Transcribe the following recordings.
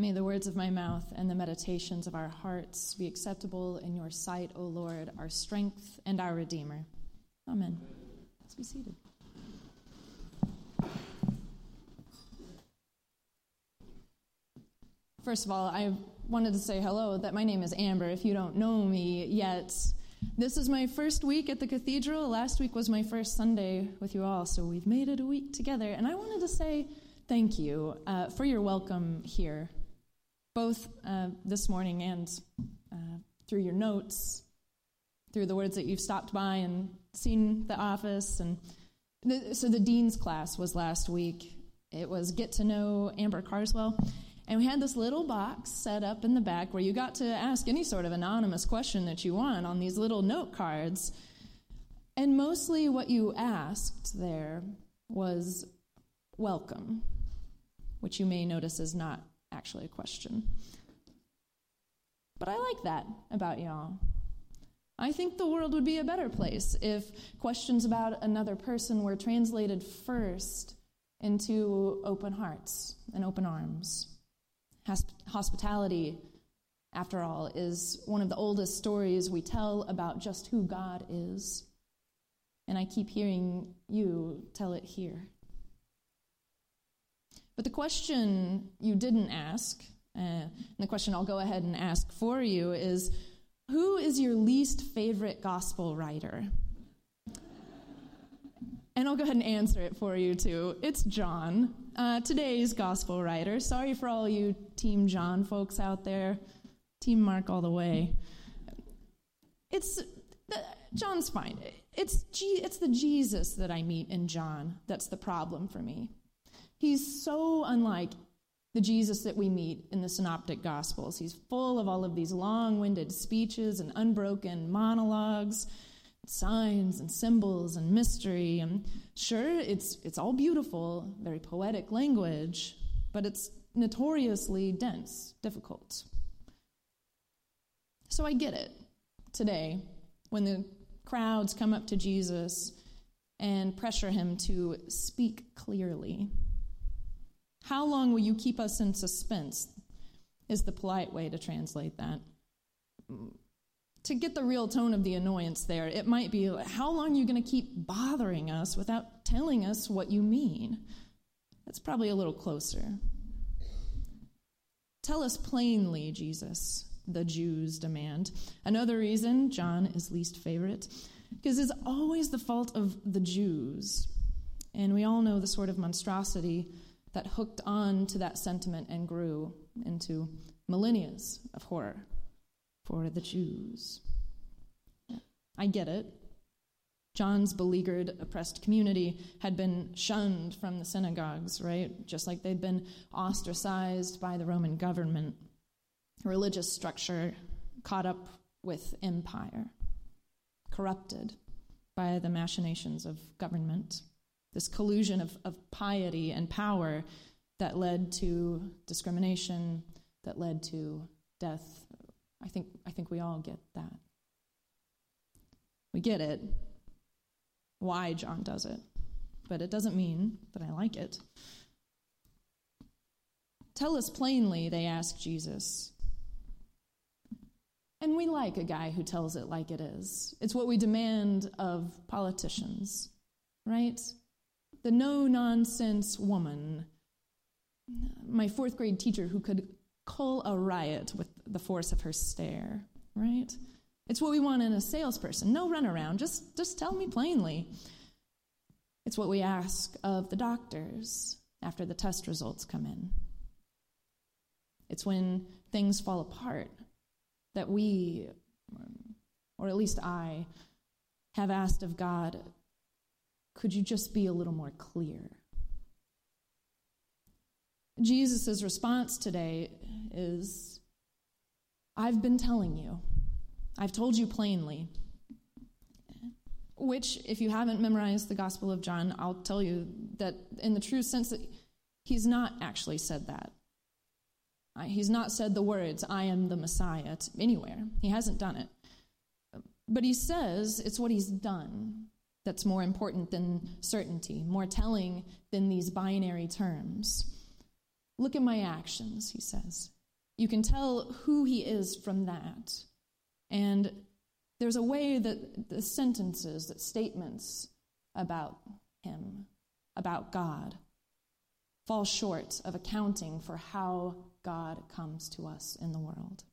May the words of my mouth and the meditations of our hearts be acceptable in your sight, O Lord, our strength and our Redeemer. Amen. Let's be seated. First of all, I wanted to say hello that my name is Amber. If you don't know me yet, this is my first week at the cathedral. Last week was my first Sunday with you all, so we've made it a week together. And I wanted to say thank you uh, for your welcome here both uh, this morning and uh, through your notes, through the words that you've stopped by and seen the office. And so the dean's class was last week. It was get to know Amber Carswell. And we had this little box set up in the back where you got to ask any sort of anonymous question that you want on these little note cards. And mostly what you asked there was welcome, which you may notice is not actually a question. But I like that about y'all. I think the world would be a better place if questions about another person were translated first into open hearts and open arms. Hospitality, after all, is one of the oldest stories we tell about just who God is. And I keep hearing you tell it here. But the question you didn't ask, uh, and the question I'll go ahead and ask for you is Who is your least favorite gospel writer? And I'll go ahead and answer it for you too. It's John, uh, today's gospel writer. Sorry for all you Team John folks out there. Team Mark all the way. It's John's fine. It's G, it's the Jesus that I meet in John that's the problem for me. He's so unlike the Jesus that we meet in the Synoptic Gospels. He's full of all of these long winded speeches and unbroken monologues, signs and symbols and mystery. And sure, it's, it's all beautiful, very poetic language, but it's notoriously dense, difficult. So I get it today when the crowds come up to Jesus and pressure him to speak clearly. How long will you keep us in suspense? Is the polite way to translate that. To get the real tone of the annoyance there, it might be how long are you going to keep bothering us without telling us what you mean? That's probably a little closer. Tell us plainly, Jesus, the Jews demand. Another reason John is least favorite, because it's always the fault of the Jews. And we all know the sort of monstrosity that hooked on to that sentiment and grew into millennia of horror for the Jews. I get it. John's beleaguered, oppressed community had been shunned from the synagogues, right? Just like they'd been ostracized by the Roman government. Religious structure caught up with empire, corrupted by the machinations of government this collusion of, of piety and power that led to discrimination, that led to death. I think, I think we all get that. We get it, why John does it, but it doesn't mean that I like it. Tell us plainly, they ask Jesus. And we like a guy who tells it like it is. It's what we demand of politicians, right? The no nonsense woman, my fourth grade teacher who could cull a riot with the force of her stare, right? It's what we want in a salesperson. No runaround. Just, just tell me plainly. It's what we ask of the doctors after the test results come in. It's when things fall apart that we, or at least I, have asked of God could you just be a little more clear? Jesus' response today is I've been telling you, I've told you plainly. Which, if you haven't memorized the Gospel of John, I'll tell you that in the true sense that he's not actually said that. He's not said the words, I am the Messiah, anywhere. He hasn't done it. But he says it's what he's done that's more important than certainty, more telling than these binary terms. Look at my actions, he says. You can tell who he is from that. And there's a way that the sentences, that statements about him, about God, fall short of accounting for how God comes to us in the world.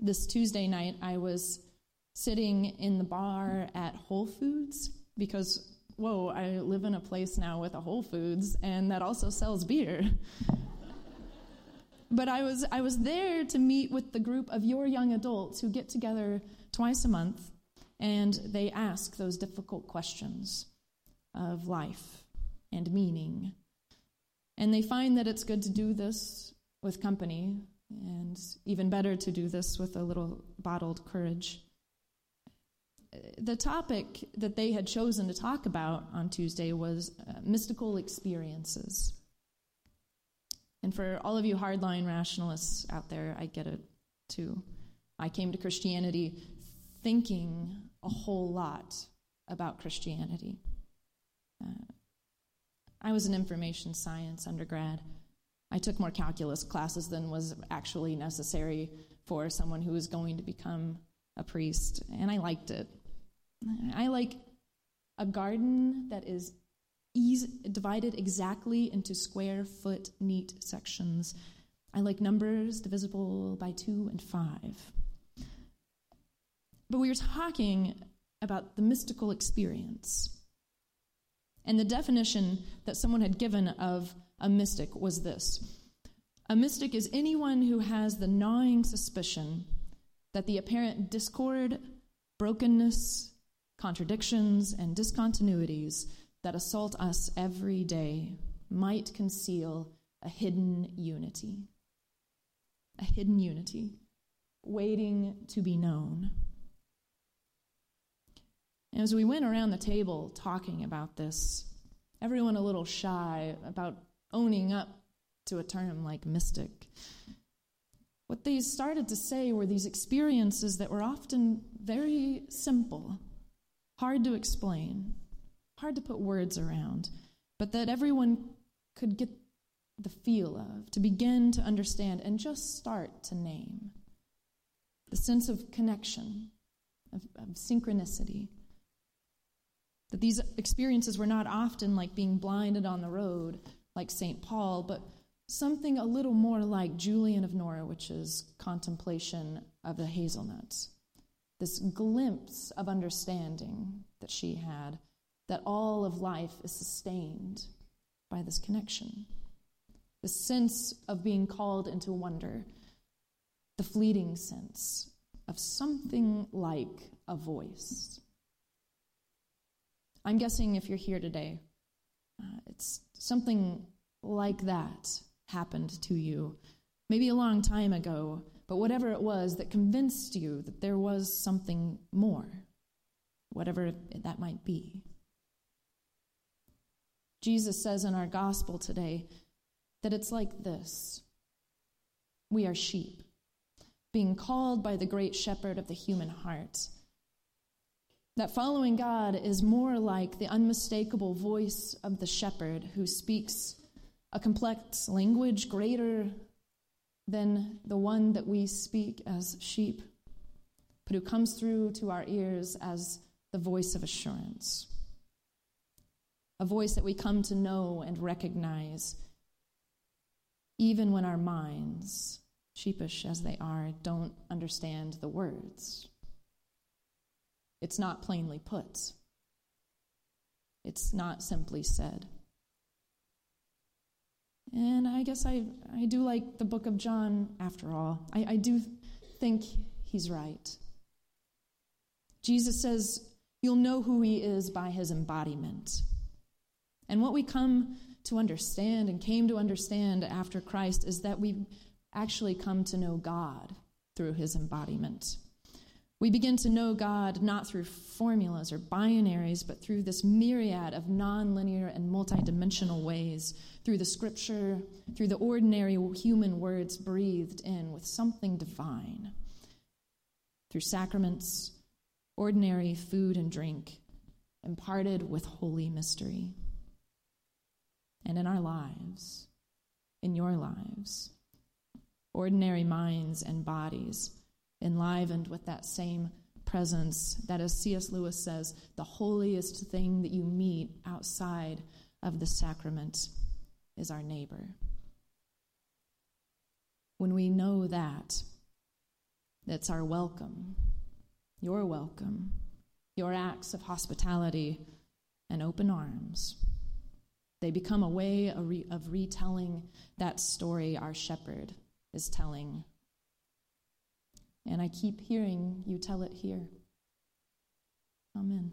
This Tuesday night, I was sitting in the bar at Whole Foods because, whoa, I live in a place now with a Whole Foods and that also sells beer. but I was, I was there to meet with the group of your young adults who get together twice a month and they ask those difficult questions of life and meaning. And they find that it's good to do this with company, and even better to do this with a little bottled courage. The topic that they had chosen to talk about on Tuesday was uh, mystical experiences. And for all of you hardline rationalists out there, I get it too. I came to Christianity thinking a whole lot about Christianity. Uh, I was an information science undergrad. I took more calculus classes than was actually necessary for someone who was going to become a priest, and I liked it. I like a garden that is easy, divided exactly into square foot neat sections. I like numbers divisible by two and five. But we were talking about the mystical experience. And the definition that someone had given of a mystic was this A mystic is anyone who has the gnawing suspicion that the apparent discord, brokenness, contradictions, and discontinuities that assault us every day might conceal a hidden unity. A hidden unity, waiting to be known. And as we went around the table talking about this, everyone a little shy about owning up to a term like mystic. What they started to say were these experiences that were often very simple, hard to explain, hard to put words around, but that everyone could get the feel of, to begin to understand, and just start to name. The sense of connection, of, of synchronicity that these experiences were not often like being blinded on the road, like St. Paul, but something a little more like Julian of Norwich's contemplation of the hazelnuts. This glimpse of understanding that she had, that all of life is sustained by this connection. The sense of being called into wonder, the fleeting sense of something like a voice. I'm guessing if you're here today, uh, it's something like that happened to you, maybe a long time ago, but whatever it was that convinced you that there was something more, whatever that might be. Jesus says in our gospel today that it's like this We are sheep, being called by the great shepherd of the human heart that following God is more like the unmistakable voice of the shepherd who speaks a complex language greater than the one that we speak as sheep, but who comes through to our ears as the voice of assurance. A voice that we come to know and recognize, even when our minds, sheepish as they are, don't understand the words. It's not plainly put, it's not simply said. And I guess I, I do like the book of John after all. I, I do think he's right. Jesus says, You'll know who he is by his embodiment. And what we come to understand and came to understand after Christ is that we actually come to know God through his embodiment. We begin to know God not through formulas or binaries, but through this myriad of nonlinear and multidimensional ways, through the scripture, through the ordinary human words breathed in with something divine, through sacraments, ordinary food and drink, imparted with holy mystery. And in our lives, in your lives. Ordinary minds and bodies enlivened with that same presence that, as C.S. Lewis says, the holiest thing that you meet outside of the sacrament is our neighbor. When we know that, that's our welcome, your welcome, your acts of hospitality and open arms. They become a way of retelling that story our shepherd is telling and I keep hearing you tell it here. Amen.